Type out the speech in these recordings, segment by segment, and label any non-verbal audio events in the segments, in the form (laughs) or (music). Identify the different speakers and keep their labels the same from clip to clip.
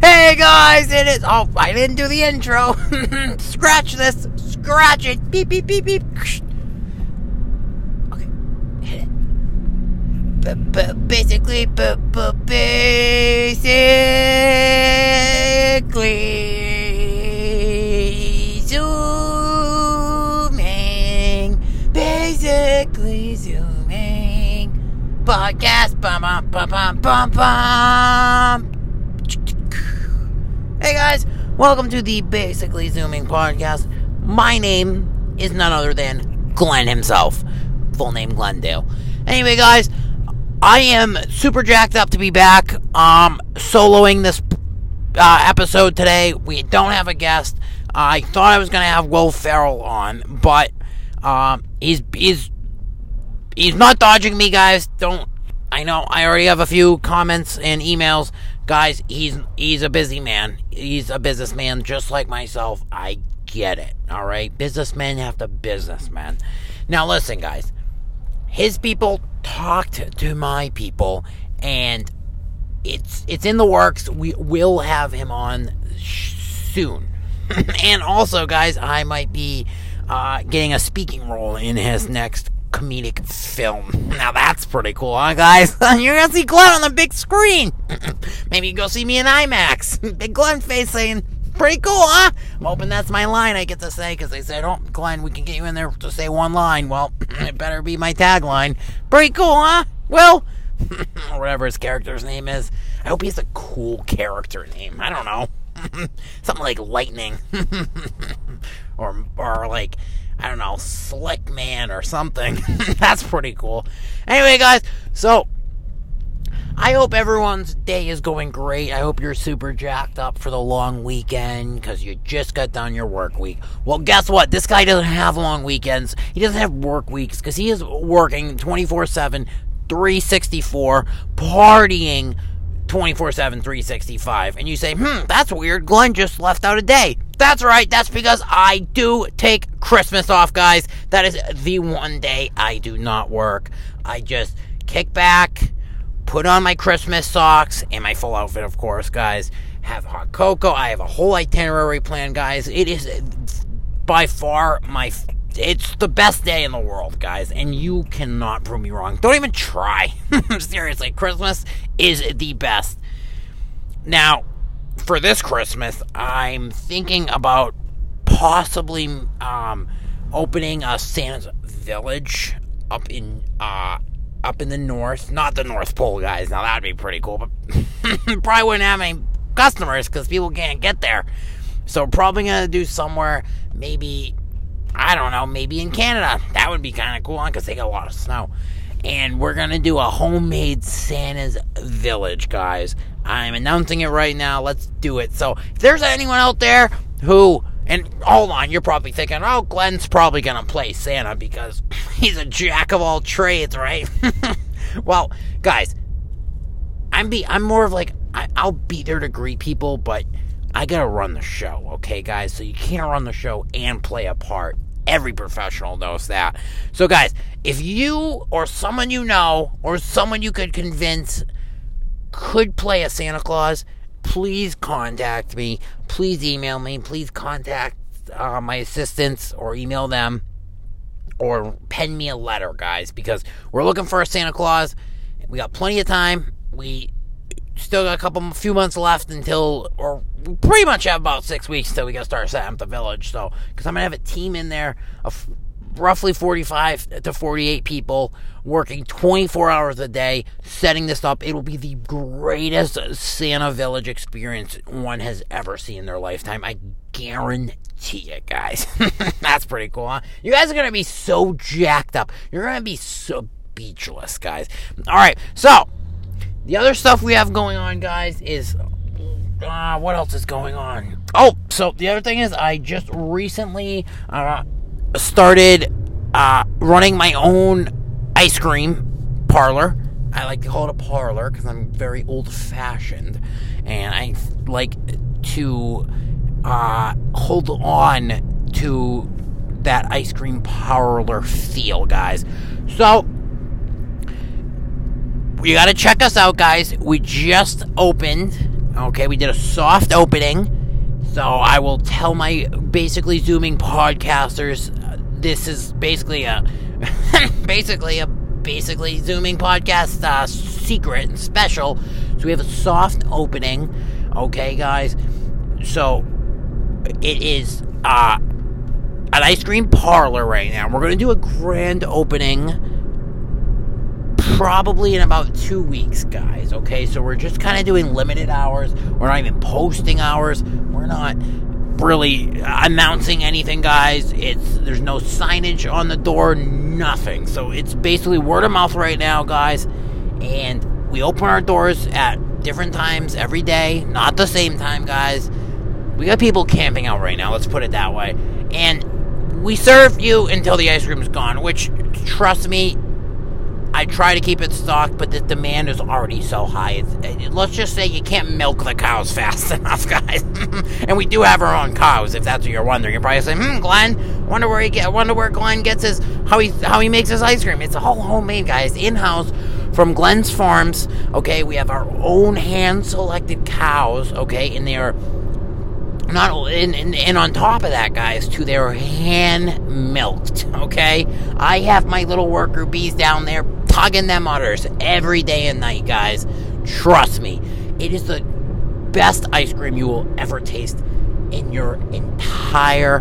Speaker 1: Hey guys, it is. Oh, I didn't do the intro. (laughs) Scratch this. Scratch it. Beep, beep, beep, beep. Okay, hit it. Basically, basically zooming. Basically zooming. Podcast. Bum, bum, bum, bum, bum, bum. Hey guys, welcome to the Basically Zooming podcast. My name is none other than Glenn himself. Full name Glendale. Anyway, guys, I am super jacked up to be back. Um, soloing this uh, episode today. We don't have a guest. I thought I was gonna have Will Ferrell on, but um, he's he's he's not dodging me, guys. Don't. I know. I already have a few comments and emails, guys. He's he's a busy man. He's a businessman, just like myself. I get it. All right, businessmen have to businessman. Now, listen, guys. His people talked to my people, and it's it's in the works. We will have him on soon. (clears throat) and also, guys, I might be uh, getting a speaking role in his next comedic film. Now that's pretty cool, huh, guys? (laughs) You're gonna see Glenn on the big screen. (clears throat) Maybe you go see me in IMAX. (laughs) Big Glenn face saying, "Pretty cool, huh?" I'm hoping that's my line I get to say because they said, "Oh, Glenn, we can get you in there to say one line." Well, (clears throat) it better be my tagline. Pretty cool, huh? Well, (laughs) whatever his character's name is. I hope he's a cool character name. I don't know. Something like Lightning. or or like I don't know, Slick Man or something. (laughs) That's pretty cool. Anyway, guys, so I hope everyone's day is going great. I hope you're super jacked up for the long weekend because you just got done your work week. Well, guess what? This guy doesn't have long weekends. He doesn't have work weeks because he is working 24 7, 364, partying 24 7, 365. And you say, hmm, that's weird. Glenn just left out a day. That's right. That's because I do take Christmas off, guys. That is the one day I do not work. I just kick back, put on my Christmas socks and my full outfit, of course, guys. Have hot cocoa. I have a whole itinerary plan, guys. It is by far my. It's the best day in the world, guys, and you cannot prove me wrong. Don't even try. (laughs) Seriously, Christmas is the best. Now, for this Christmas, I'm thinking about possibly um, opening a Santa's Village up in uh, up in the north. Not the North Pole, guys. Now that'd be pretty cool, but (laughs) probably wouldn't have any customers because people can't get there. So probably gonna do somewhere, maybe I don't know, maybe in Canada. That would be kind of cool because they got a lot of snow. And we're gonna do a homemade Santa's Village, guys. I'm announcing it right now. Let's do it. So if there's anyone out there who and hold on, you're probably thinking, oh, Glenn's probably gonna play Santa because (laughs) he's a jack of all trades, right? (laughs) well, guys, I'm be I'm more of like I, I'll be there to greet people, but I gotta run the show, okay, guys? So you can't run the show and play a part. Every professional knows that. So, guys, if you or someone you know or someone you could convince could play a Santa Claus, please contact me. Please email me. Please contact uh, my assistants or email them or pen me a letter, guys, because we're looking for a Santa Claus. We got plenty of time. We still got a couple, few months left until, or pretty much have about six weeks until we got to start setting up the village. So, because I'm gonna have a team in there of roughly 45 to 48 people working 24 hours a day setting this up. It will be the greatest Santa Village experience one has ever seen in their lifetime. I guarantee it, guys. (laughs) That's pretty cool, huh? You guys are going to be so jacked up. You're going to be so speechless, guys. All right, so the other stuff we have going on, guys, is uh, what else is going on? Oh, so the other thing is, I just recently uh, started uh, running my own ice cream parlor. I like to call it a parlor because I'm very old fashioned and I like to uh, hold on to that ice cream parlor feel, guys. So, you got to check us out, guys. We just opened Okay, we did a soft opening. So I will tell my basically zooming podcasters uh, this is basically a (laughs) basically a basically zooming podcast uh, secret and special. So we have a soft opening. Okay, guys. So it is uh an ice cream parlor right now. We're gonna do a grand opening probably in about two weeks, guys. Okay, so we're just kind of doing limited hours. We're not even posting hours. We're not really announcing anything, guys. It's there's no signage on the door, nothing. So it's basically word of mouth right now, guys. And we open our doors at different times every day, not the same time, guys. We got people camping out right now. Let's put it that way. And we serve you until the ice cream is gone, which trust me, I try to keep it stocked, but the demand is already so high. It, let's just say you can't milk the cows (laughs) fast enough, guys. (laughs) and we do have our own cows, if that's what you're wondering. You're probably saying, "Hmm, Glenn, wonder where he get, wonder where Glenn gets his how he how he makes his ice cream." It's all homemade, guys, in house from Glenn's Farms. Okay, we have our own hand selected cows. Okay, and they are not and, and, and, on top of that guys too they're hand milked okay i have my little worker bees down there tugging them udders every day and night, guys. Trust me, it is the best ice cream you will ever taste in your entire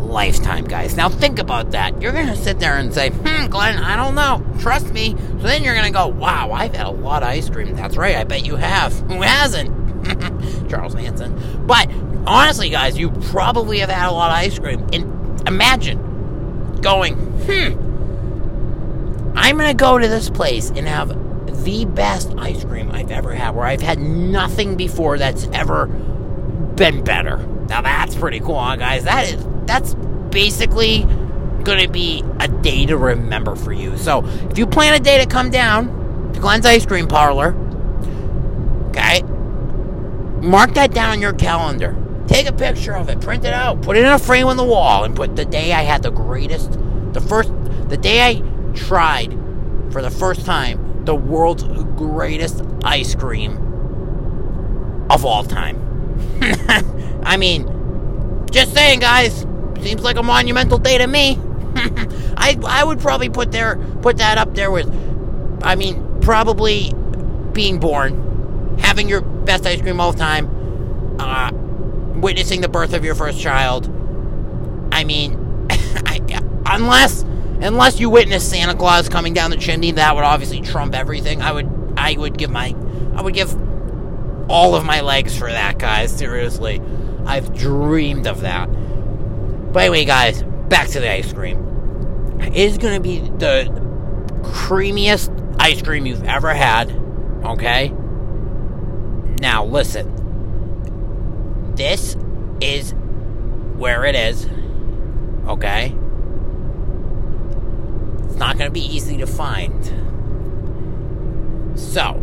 Speaker 1: lifetime, guys. Now think about that. You're gonna sit there and say, "Hmm, Glenn, I don't know. Trust me." So then you're gonna go, "Wow, I've had a lot of ice cream." That's right. I bet you have. (laughs) Who hasn't? (laughs) Charles Manson. But honestly, guys, you probably have had a lot of ice cream. And imagine going, "Hmm, I'm to go to this place and have the best ice cream I've ever had, where I've had nothing before that's ever been better. Now that's pretty cool, huh, guys. That is that's basically to be a day to remember for you. So if you plan a day to come down to Glenn's Ice Cream Parlor, okay, mark that down on your calendar. Take a picture of it, print it out, put it in a frame on the wall, and put the day I had the greatest, the first, the day I tried for the first time the world's greatest ice cream of all time. (laughs) I mean, just saying, guys. Seems like a monumental day to me. (laughs) I I would probably put there put that up there with, I mean, probably being born, having your best ice cream all the time, uh, witnessing the birth of your first child. I mean, (laughs) I, unless unless you witness Santa Claus coming down the chimney, that would obviously trump everything. I would I would give my I would give all of my legs for that, guys. Seriously. I've dreamed of that. But anyway, guys, back to the ice cream. It is gonna be the creamiest ice cream you've ever had. Okay? Now listen. This is where it is. Okay? Not going to be easy to find. So,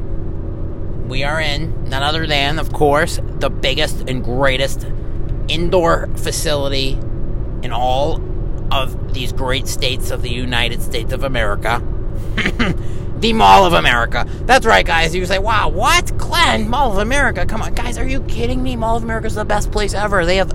Speaker 1: we are in none other than, of course, the biggest and greatest indoor facility in all of these great states of the United States of America. (laughs) the Mall of America. That's right, guys. You say, wow, what? Glenn, Mall of America? Come on, guys, are you kidding me? Mall of America is the best place ever. They have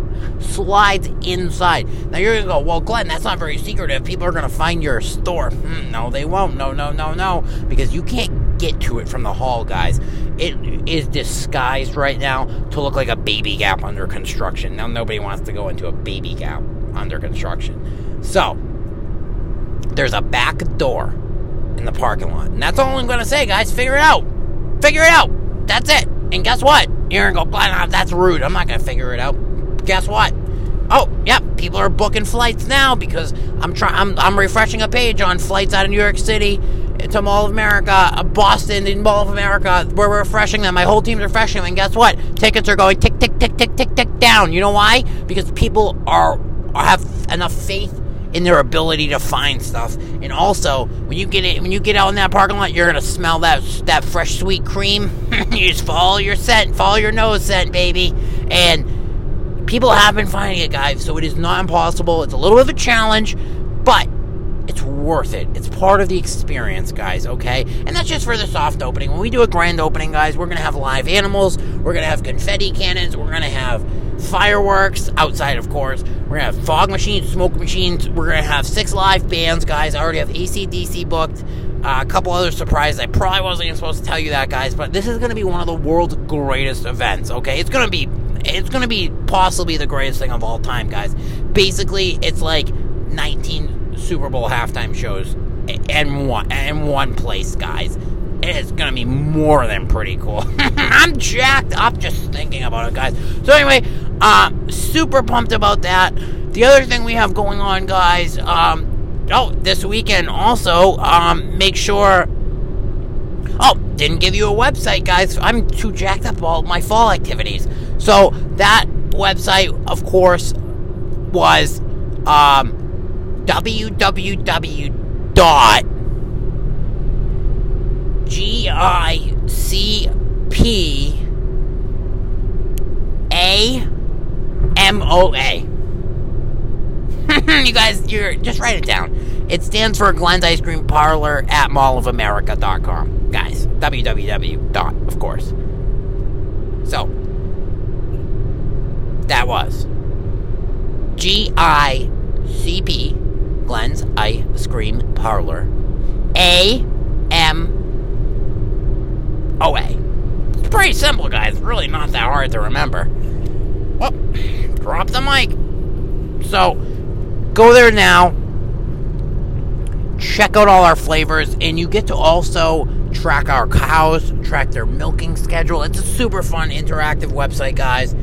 Speaker 1: slides inside. Now you're gonna go, well, Glenn, that's not very secretive. People are gonna find your store. Hmm, no, they won't. No, no, no, no. Because you can't get to it from the hall, guys. It is disguised right now to look like a baby gap under construction. Now nobody wants to go into a baby gap under construction. So, there's a back door in the parking lot. And that's all I'm gonna say, guys. Figure it out. Figure it out. That's it. And guess what? You're gonna go, Glenn, that's rude. I'm not gonna figure it out guess what? Oh, yep, people are booking flights now because I'm trying. I'm, I'm refreshing a page on flights out of New York City to Mall of America, uh, Boston, and Mall of America. We're refreshing them. My whole team's refreshing them, and guess what? Tickets are going tick, tick, tick, tick, tick, tick down. You know why? Because people are have enough faith in their ability to find stuff. And also, when you get it, when you get out in that parking lot, you're gonna smell that that fresh sweet cream. (laughs) you just follow your scent, follow your nose scent, baby, and people have been finding it, guys, so it is not impossible. It's a little bit of a challenge, but it's worth it. It's part of the experience, guys, okay? And that's just for the soft opening. When we do a grand opening, guys, we're going to have live animals, we're going to have confetti cannons, we're going to have fireworks outside, of course. We're going to have fog machines, smoke machines. We're going to have six live bands, guys. I already have ACDC booked. Uh, a couple other surprises. I probably wasn't even supposed to tell you that, guys, but this is going to be one of the world's greatest events, okay? It's going to be it's going to be possibly the greatest thing of all time, guys. Basically, it's like 19 Super Bowl halftime shows in one in one place, guys. It's gonna be more than pretty cool. (laughs) I'm jacked up just thinking about it, guys. So anyway, uh, super pumped about that. The other thing we have going on, guys. Um, oh, this weekend also. Um, make sure. Oh, didn't give you a website, guys. I'm too jacked up about my fall activities. So that website, of course, was um, www dot G I C P A M O A. (laughs) you guys, you're just write it down. It stands for Glenn's Ice Cream Parlor at mallofamerica.com. Guys, www. dot, of course. So, that was G I C P Glenn's Ice Cream Parlor. A M O A. Pretty simple, guys. Really not that hard to remember. Well, drop the mic. So, go there now. Check out all our flavors, and you get to also track our cows, track their milking schedule. It's a super fun, interactive website, guys.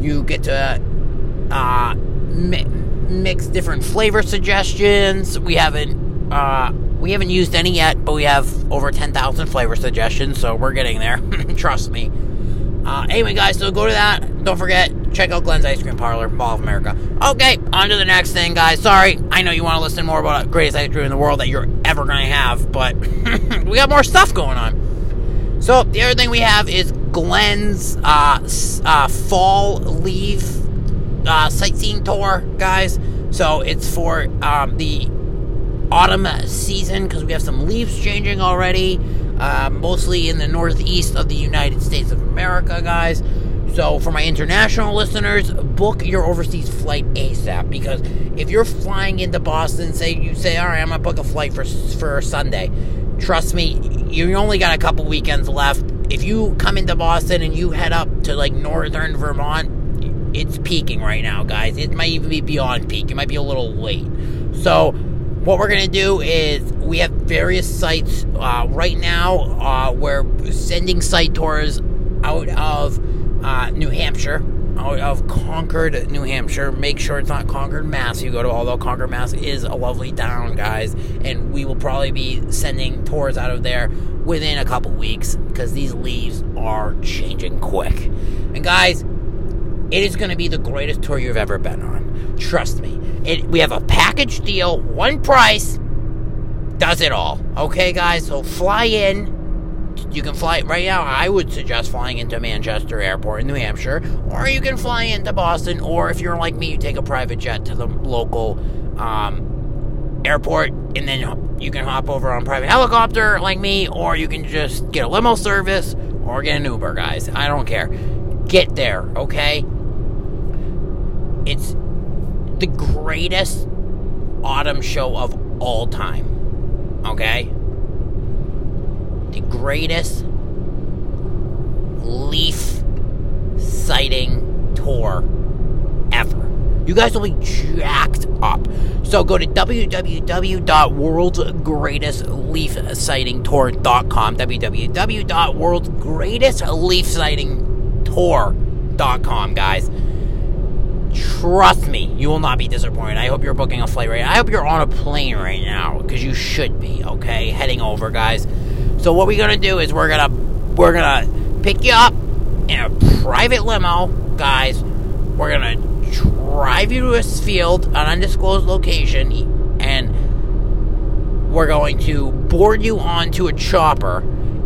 Speaker 1: You get to uh, mi- mix different flavor suggestions. We haven't uh, we haven't used any yet, but we have over ten thousand flavor suggestions, so we're getting there. (laughs) Trust me. Uh, anyway, guys, so go to that. Don't forget, check out Glenn's Ice Cream Parlor, Mall of America. Okay, on to the next thing, guys. Sorry, I know you want to listen more about the greatest ice cream in the world that you're ever going to have, but (laughs) we got more stuff going on. So, the other thing we have is Glenn's uh, uh, fall leave uh, sightseeing tour, guys. So it's for um, the autumn season because we have some leaves changing already, uh, mostly in the northeast of the United States of America, guys. So for my international listeners, book your overseas flight ASAP because if you're flying into Boston, say you say, all right, I'm gonna book a flight for for Sunday. Trust me, you only got a couple weekends left. If you come into Boston and you head up to like northern Vermont, it's peaking right now, guys. It might even be beyond peak. It might be a little late. So, what we're gonna do is we have various sites uh, right now. Uh, we're sending site tours out of uh, New Hampshire, Oh, of Concord, New Hampshire. Make sure it's not Concord, Mass. You go to, although Concord, Mass. is a lovely town, guys, and we will probably be sending tours out of there within a couple weeks because these leaves are changing quick. And guys, it is going to be the greatest tour you've ever been on. Trust me. It, we have a package deal, one price, does it all. Okay, guys? So fly in. You can fly right now. I would suggest flying into Manchester Airport in New Hampshire, or you can fly into Boston, or if you're like me, you take a private jet to the local um, airport, and then you can hop over on private helicopter like me, or you can just get a limo service or get an Uber, guys. I don't care. Get there, okay? It's the greatest autumn show of all time. Okay? The greatest leaf sighting tour ever. You guys will be jacked up. So go to www.world'sgreatestleafsightingtour.com. www.world'sgreatestleafsightingtour.com, guys. Trust me, you will not be disappointed. I hope you're booking a flight right now. I hope you're on a plane right now because you should be, okay? Heading over, guys. So what we're gonna do is we're gonna we're gonna pick you up in a private limo, guys. We're gonna drive you to a field, an undisclosed location, and we're going to board you onto a chopper.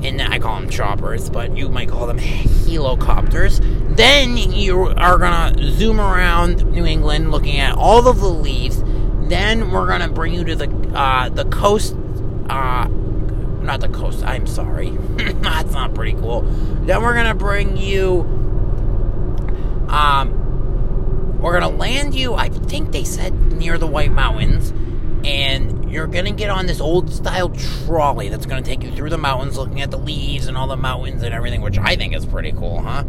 Speaker 1: And I call them choppers, but you might call them helicopters. Then you are gonna zoom around New England, looking at all of the leaves. Then we're gonna bring you to the uh, the coast. Uh, not the coast. I'm sorry, (clears throat) that's not pretty cool. Then we're gonna bring you. Um, we're gonna land you. I think they said near the White Mountains, and you're gonna get on this old style trolley that's gonna take you through the mountains, looking at the leaves and all the mountains and everything, which I think is pretty cool, huh?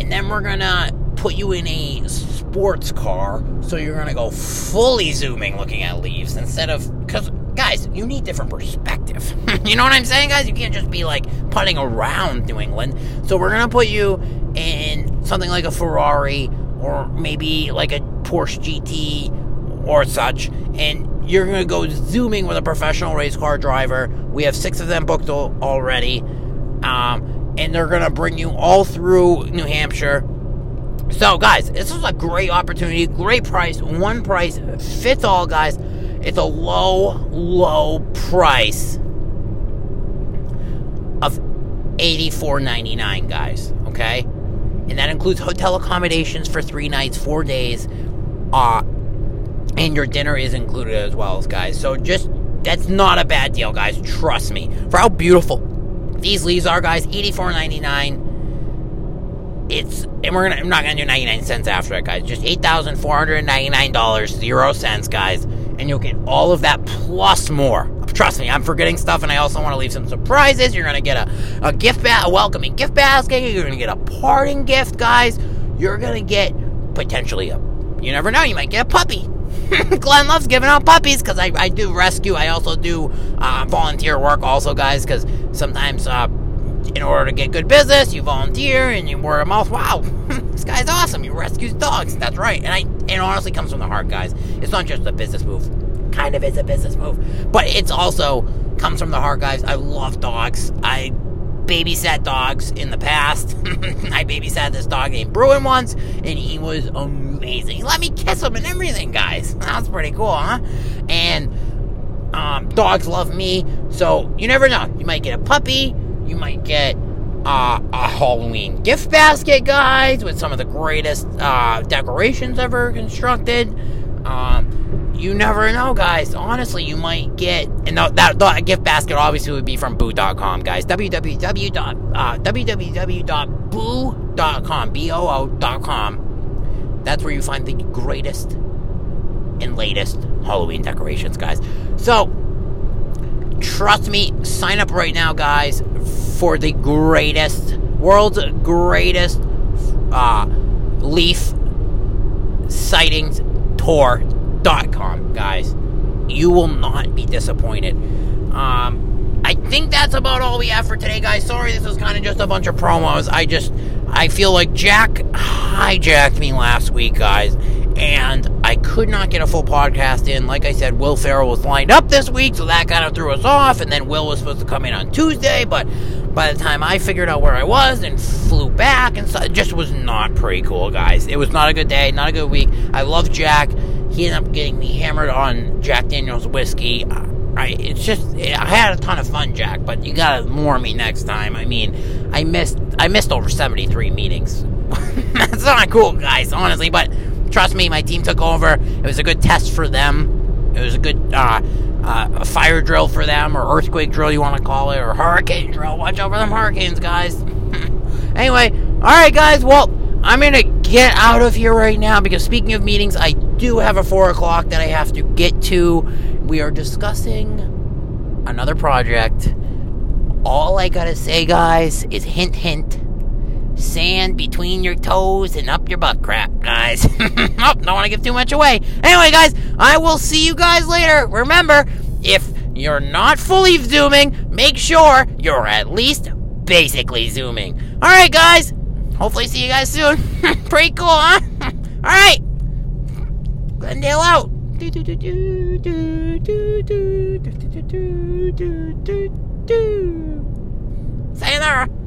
Speaker 1: And then we're gonna put you in a sports car, so you're gonna go fully zooming looking at leaves instead of because guys, you need different perspective. (laughs) you know what I'm saying, guys? You can't just be like putting around New England. So we're gonna put you in something like a Ferrari or maybe like a Porsche GT or such, and you're gonna go zooming with a professional race car driver. We have six of them booked already, um, and they're gonna bring you all through New Hampshire so, guys, this is a great opportunity, great price, one price fits all, guys. It's a low, low price of $84.99, guys. Okay, and that includes hotel accommodations for three nights, four days, uh, and your dinner is included as well, guys. So, just that's not a bad deal, guys. Trust me. For how beautiful these leaves are, guys, $84.99 it's and we're gonna I'm not gonna do 99 cents after it, guys. Just eight thousand four hundred ninety nine dollars, zero cents, guys, and you'll get all of that plus more. Trust me, I'm forgetting stuff, and I also want to leave some surprises. You're gonna get a, a gift ba- a welcoming gift basket. You're gonna get a parting gift, guys. You're gonna get potentially a you never know, you might get a puppy. (laughs) Glenn loves giving out puppies because I, I do rescue. I also do uh, volunteer work, also, guys, because sometimes uh, in order to get good business, you volunteer and you word of mouth. Wow, (laughs) this guy's awesome. He rescues dogs. That's right. And I, it honestly comes from the heart, guys. It's not just a business move. Kind of is a business move, but it's also comes from the heart, guys. I love dogs. I babysat dogs in the past. (laughs) I babysat this dog named Bruin once, and he was amazing. He let me kiss him and everything, guys. (laughs) That's pretty cool, huh? And um, dogs love me, so you never know. You might get a puppy you might get uh, a Halloween gift basket, guys, with some of the greatest uh, decorations ever constructed. Um, you never know, guys. Honestly, you might get, and that, that, that gift basket obviously would be from boo.com, guys. www. Uh, www.boo.com, B-O-O.com. That's where you find the greatest and latest Halloween decorations, guys. So, trust me, sign up right now, guys, for the greatest, world's greatest uh, leaf sightings tour.com, guys. You will not be disappointed. Um, I think that's about all we have for today, guys. Sorry, this was kind of just a bunch of promos. I just, I feel like Jack hijacked me last week, guys and I could not get a full podcast in. Like I said, Will Ferrell was lined up this week, so that kind of threw us off. And then Will was supposed to come in on Tuesday, but by the time I figured out where I was and flew back, and so, it just was not pretty cool, guys. It was not a good day, not a good week. I love Jack. He ended up getting me hammered on Jack Daniels whiskey. I, it's just I had a ton of fun, Jack. But you gotta more me next time. I mean, I missed I missed over seventy three meetings. (laughs) That's not cool, guys. Honestly, but Trust me, my team took over. It was a good test for them. It was a good uh, uh, fire drill for them, or earthquake drill, you want to call it, or hurricane drill. Watch over them hurricanes, guys. (laughs) anyway, all right, guys. Well, I'm gonna get out of here right now because speaking of meetings, I do have a four o'clock that I have to get to. We are discussing another project. All I gotta say, guys, is hint, hint sand between your toes and up your butt crap, guys. oh, don't want to give too much away. Anyway, guys, I will see you guys later. Remember, if you're not fully zooming, make sure you're at least basically zooming. All right, guys. Hopefully, see you guys soon. Pretty cool, huh? All right. Glendale out. Sayonara.